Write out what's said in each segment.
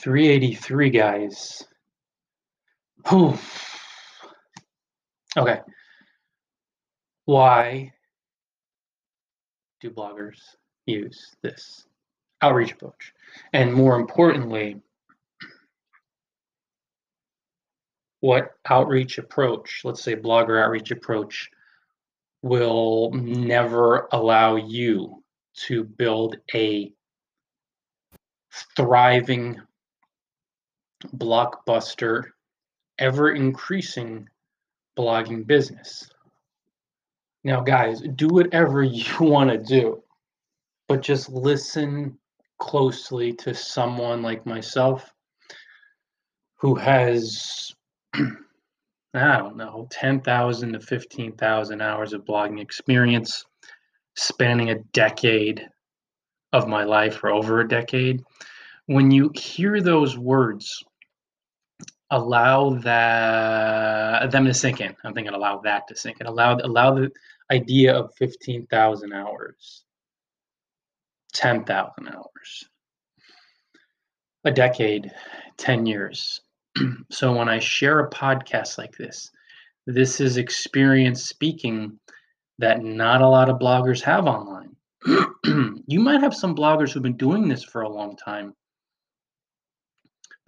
383 guys. Whew. Okay. Why do bloggers use this outreach approach? And more importantly, what outreach approach, let's say blogger outreach approach, will never allow you to build a thriving, blockbuster, ever increasing blogging business. Now, guys, do whatever you want to do, but just listen closely to someone like myself who has, I don't know, 10,000 to 15,000 hours of blogging experience, spanning a decade of my life or over a decade. When you hear those words, allow that them to sink in. I'm thinking allow that to sink in. Allow allow the idea of 15,000 hours, 10,000 hours, a decade, 10 years. so when I share a podcast like this, this is experience speaking that not a lot of bloggers have online. you might have some bloggers who've been doing this for a long time,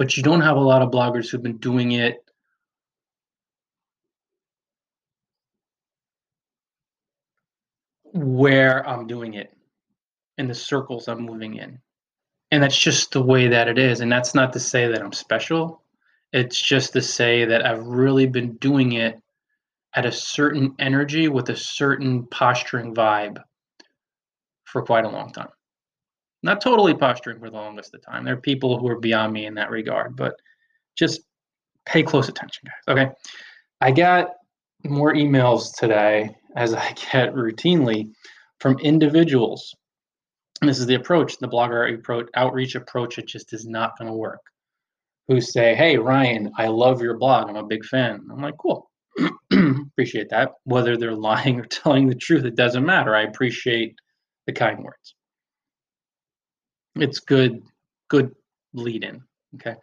but you don't have a lot of bloggers who've been doing it where I'm doing it in the circles I'm moving in. And that's just the way that it is. And that's not to say that I'm special. It's just to say that I've really been doing it at a certain energy with a certain posturing vibe for quite a long time. Not totally posturing for the longest of time. There are people who are beyond me in that regard, but just pay close attention, guys. Okay. I got more emails today, as I get routinely, from individuals. And this is the approach, the blogger approach, outreach approach. It just is not going to work. Who say, "Hey, Ryan, I love your blog. I'm a big fan." I'm like, "Cool, appreciate that." Whether they're lying or telling the truth, it doesn't matter. I appreciate the kind words. It's good, good lead in. Okay.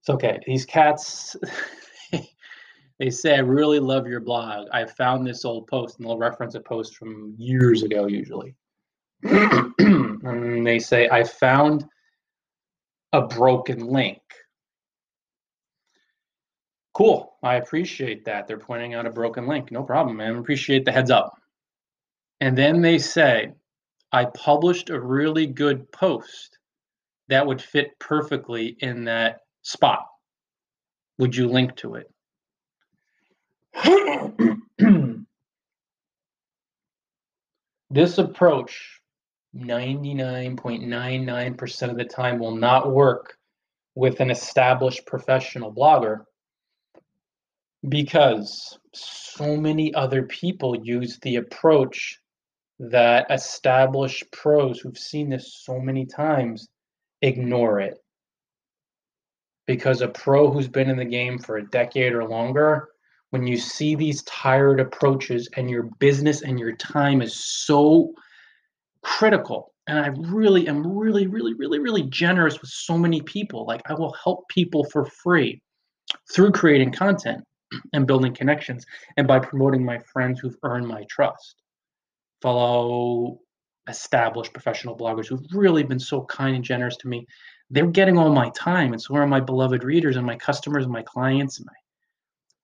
It's okay. These cats, they say, I really love your blog. I found this old post, and they'll reference a post from years ago, usually. and they say, I found a broken link. Cool. I appreciate that. They're pointing out a broken link. No problem, man. Appreciate the heads up. And then they say, I published a really good post that would fit perfectly in that spot. Would you link to it? this approach 99.99% of the time will not work with an established professional blogger because so many other people use the approach that established pros who've seen this so many times ignore it. Because a pro who's been in the game for a decade or longer, when you see these tired approaches and your business and your time is so critical, and I really am really, really, really, really generous with so many people. Like I will help people for free through creating content and building connections and by promoting my friends who've earned my trust follow established professional bloggers who've really been so kind and generous to me. They're getting all my time, and so are my beloved readers and my customers and my clients and my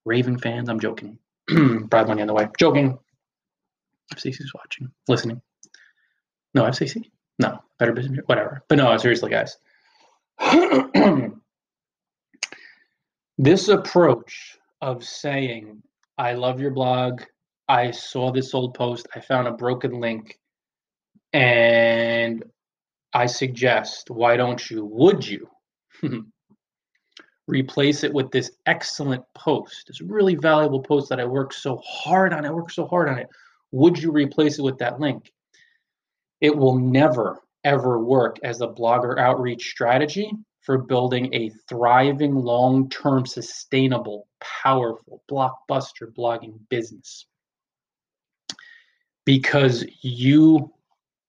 raving fans. I'm joking. Brad money on the way. Joking. FCC's watching, listening. No, FCC? No, better business, whatever. But no, seriously, guys. this approach of saying, I love your blog, I saw this old post, I found a broken link, and I suggest, why don't you, would you replace it with this excellent post, this really valuable post that I worked so hard on? I worked so hard on it. Would you replace it with that link? It will never, ever work as a blogger outreach strategy for building a thriving, long term, sustainable, powerful, blockbuster blogging business because you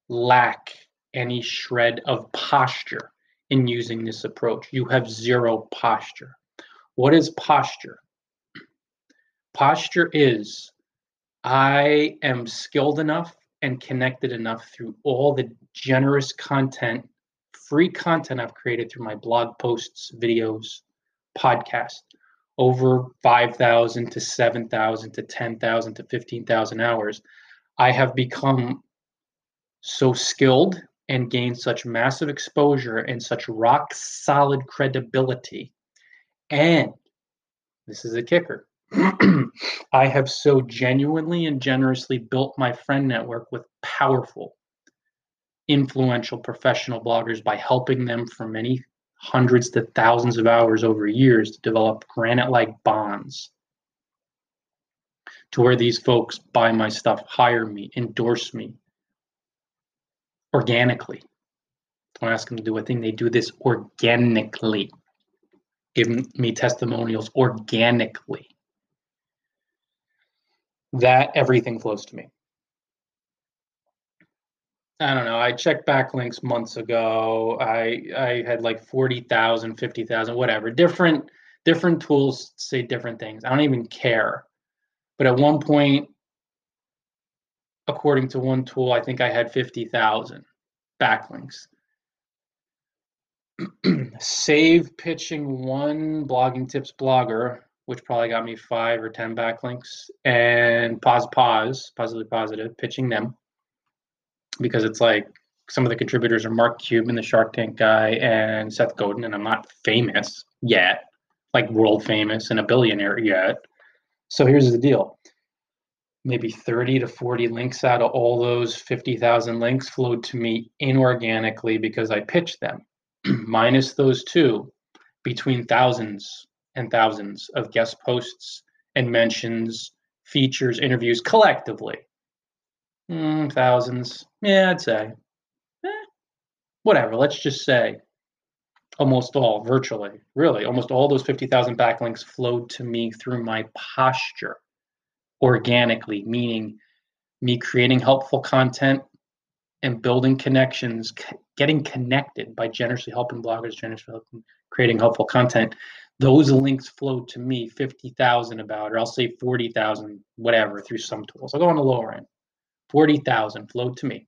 lack any shred of posture in using this approach. You have zero posture. What is posture? Posture is I am skilled enough and connected enough through all the generous content, free content I've created through my blog posts, videos, podcast, over 5,000 to 7,000 to 10,000 to 15,000 hours. I have become so skilled and gained such massive exposure and such rock solid credibility. And this is a kicker I have so genuinely and generously built my friend network with powerful, influential professional bloggers by helping them for many hundreds to thousands of hours over years to develop granite like bonds to where these folks buy my stuff, hire me, endorse me organically. Don't ask them to do a thing, they do this organically. Give me testimonials organically that everything flows to me. I don't know. I checked backlinks months ago. I I had like 40,000, 50,000, whatever. Different different tools say different things. I don't even care. But at one point according to one tool, I think I had 50,000 backlinks. Save pitching one blogging tips blogger which probably got me five or ten backlinks, and pause, pause, positively positive, pitching them because it's like some of the contributors are Mark Cuban, the Shark Tank guy, and Seth Godin, and I'm not famous yet, like world famous and a billionaire yet. So here's the deal. Maybe 30 to 40 links out of all those 50,000 links flowed to me inorganically because I pitched them. Minus those two, between thousands and thousands of guest posts and mentions, features, interviews collectively. Mm, thousands. Yeah, I'd say. Eh, whatever. Let's just say almost all, virtually, really, almost all those 50,000 backlinks flowed to me through my posture organically, meaning me creating helpful content and building connections, getting connected by generously helping bloggers, generously helping, creating helpful content those links flow to me 50,000 about, or I'll say 40,000, whatever, through some tools. I'll go on the lower end. 40,000 flowed to me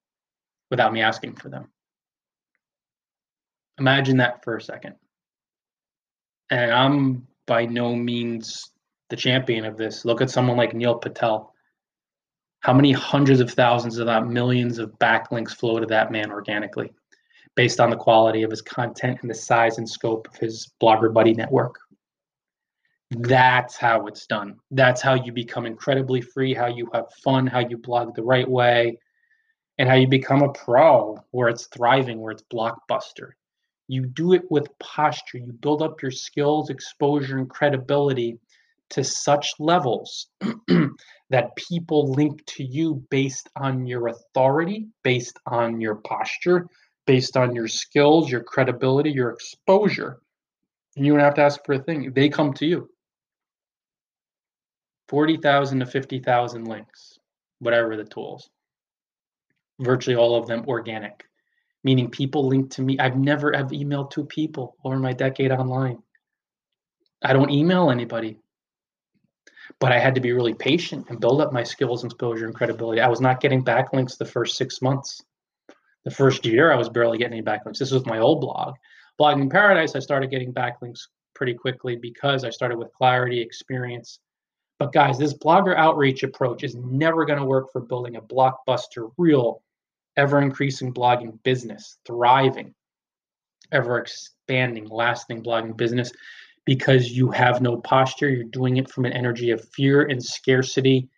without me asking for them. Imagine that for a second. And I'm by no means the champion of this. Look at someone like Neil Patel. How many hundreds of thousands, if not millions, of backlinks flow to that man organically? based on the quality of his content and the size and scope of his blogger buddy network. That's how it's done. That's how you become incredibly free, how you have fun, how you blog the right way, and how you become a pro where it's thriving, where it's blockbuster. You do it with posture. You build up your skills, exposure, and credibility to such levels that people link to you based on your authority, based on your posture, based on your skills, your credibility, your exposure. And you don't have to ask for a thing. They come to you. 40,000 to 50,000 links, whatever the tools. Virtually all of them organic, meaning people link to me. I've never have emailed two people over my decade online. I don't email anybody. But I had to be really patient and build up my skills, exposure, and credibility. I was not getting backlinks the first six months the first year I was barely getting any backlinks. This was my old blog. Blogging Paradise, I started getting backlinks pretty quickly because I started with clarity, experience. But guys, this blogger outreach approach is never going to work for building a blockbuster, real, ever increasing blogging business, thriving, ever expanding, lasting blogging business because you have no posture. You're doing it from an energy of fear and scarcity.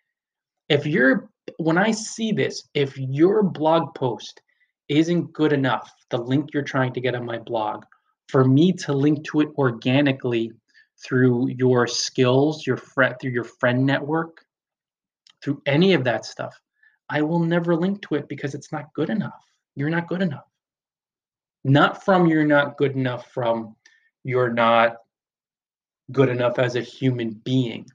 If you're, when I see this, if your blog post isn't good enough, the link you're trying to get on my blog, for me to link to it organically through your skills, your friend through your friend network, through any of that stuff, I will never link to it because it's not good enough. You're not good enough. Not from you're not good enough from you're not good enough as a human being.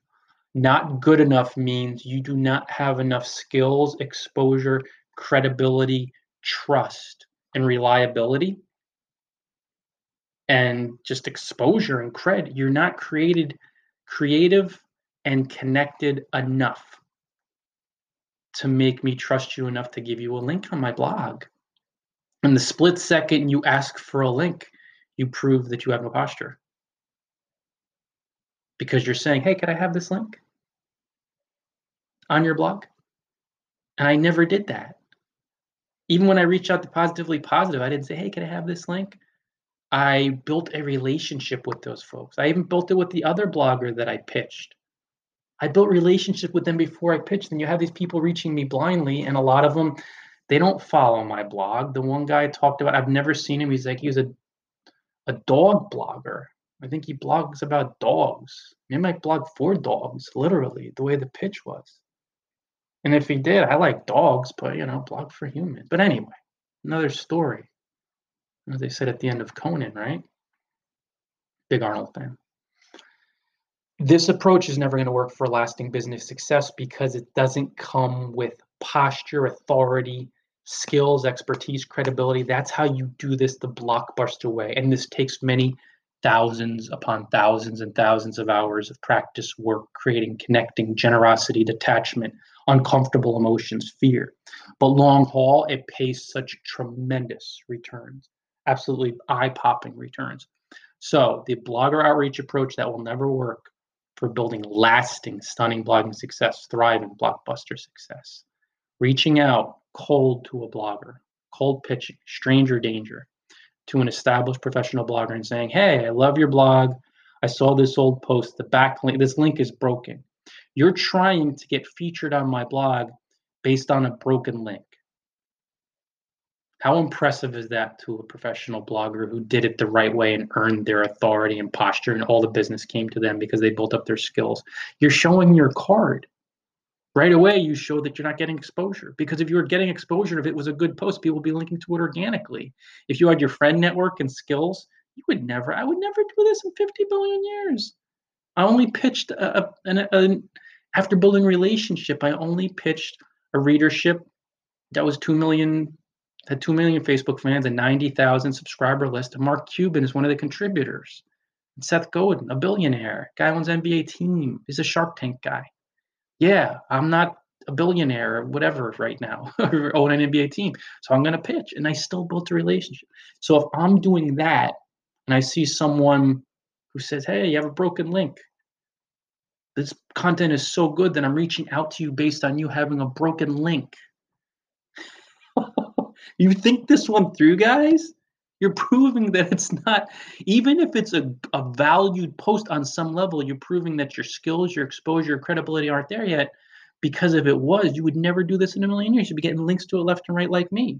Not good enough means you do not have enough skills, exposure, credibility, trust and reliability and just exposure and cred. You're not created creative and connected enough to make me trust you enough to give you a link on my blog. In the split second you ask for a link, you prove that you have no posture. Because you're saying, hey, could I have this link on your blog? And I never did that. Even when I reached out to Positively Positive, I didn't say, hey, can I have this link? I built a relationship with those folks. I even built it with the other blogger that I pitched. I built relationship with them before I pitched. And you have these people reaching me blindly, and a lot of them, they don't follow my blog. The one guy I talked about, I've never seen him. He's like he's a a dog blogger. I think he blogs about dogs. He might blog for dogs, literally, the way the pitch was. And if he did, I like dogs, but you know, blog for humans. But anyway, another story as they said at the end of Conan, right? Big Arnold fan. This approach is never going to work for lasting business success because it doesn't come with posture, authority, skills, expertise, credibility. That's how you do this the blockbuster way. And this takes many thousands upon thousands and thousands of hours of practice, work, creating, connecting, generosity, detachment, uncomfortable emotions, fear. But long haul, it pays such tremendous returns absolutely eye-popping returns. So the blogger outreach approach that will never work for building lasting, stunning blogging success, thriving blockbuster success. Reaching out cold to a blogger, cold pitching, stranger danger to an established professional blogger and saying, Hey, I love your blog. I saw this old post. The back link, this link is broken. You're trying to get featured on my blog based on a broken link. How impressive is that to a professional blogger who did it the right way and earned their authority and posture, and all the business came to them because they built up their skills? You're showing your card. Right away, you show that you're not getting exposure because if you were getting exposure, if it was a good post, people would be linking to it organically. If you had your friend network and skills, you would never, I would never do this in 50 billion years. I only pitched a, a, an, a after building relationship, I only pitched a readership that was 2 million had 2 million Facebook fans and 90,000 subscriber list. Mark Cuban is one of the contributors. Seth Godin, a billionaire, guy owns NBA team. He's a Shark Tank guy. Yeah, I'm not a billionaire or whatever right now, or own an NBA team. So I'm going to pitch. And I still built a relationship. So if I'm doing that and I see someone who says, hey, you have a broken link, this content is so good that I'm reaching out to you based on you having a broken link. You think this one through, guys? You're proving that it's not, even if it's a, a valued post on some level, you're proving that your skills, your exposure, credibility aren't there yet. Because if it was, you would never do this in a million years. You'd be getting links to it left and right like me.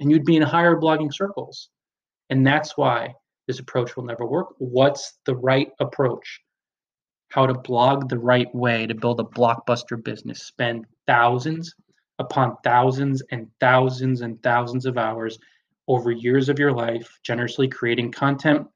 And you'd be in higher blogging circles. And that's why this approach will never work. What's the right approach? How to blog the right way to build a blockbuster business. Spend thousands upon thousands and thousands and thousands of hours over years of your life, generously creating content,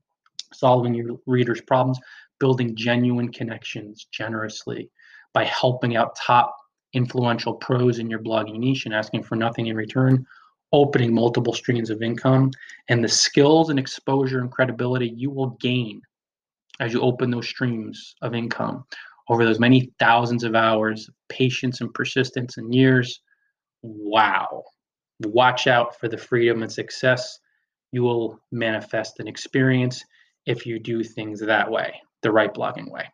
solving your readers' problems, building genuine connections generously by helping out top influential pros in your blogging niche and asking for nothing in return, opening multiple streams of income, and the skills and exposure and credibility you will gain as you open those streams of income over those many thousands of hours patience and persistence and years wow, watch out for the freedom and success you will manifest and experience if you do things that way, the right blogging way.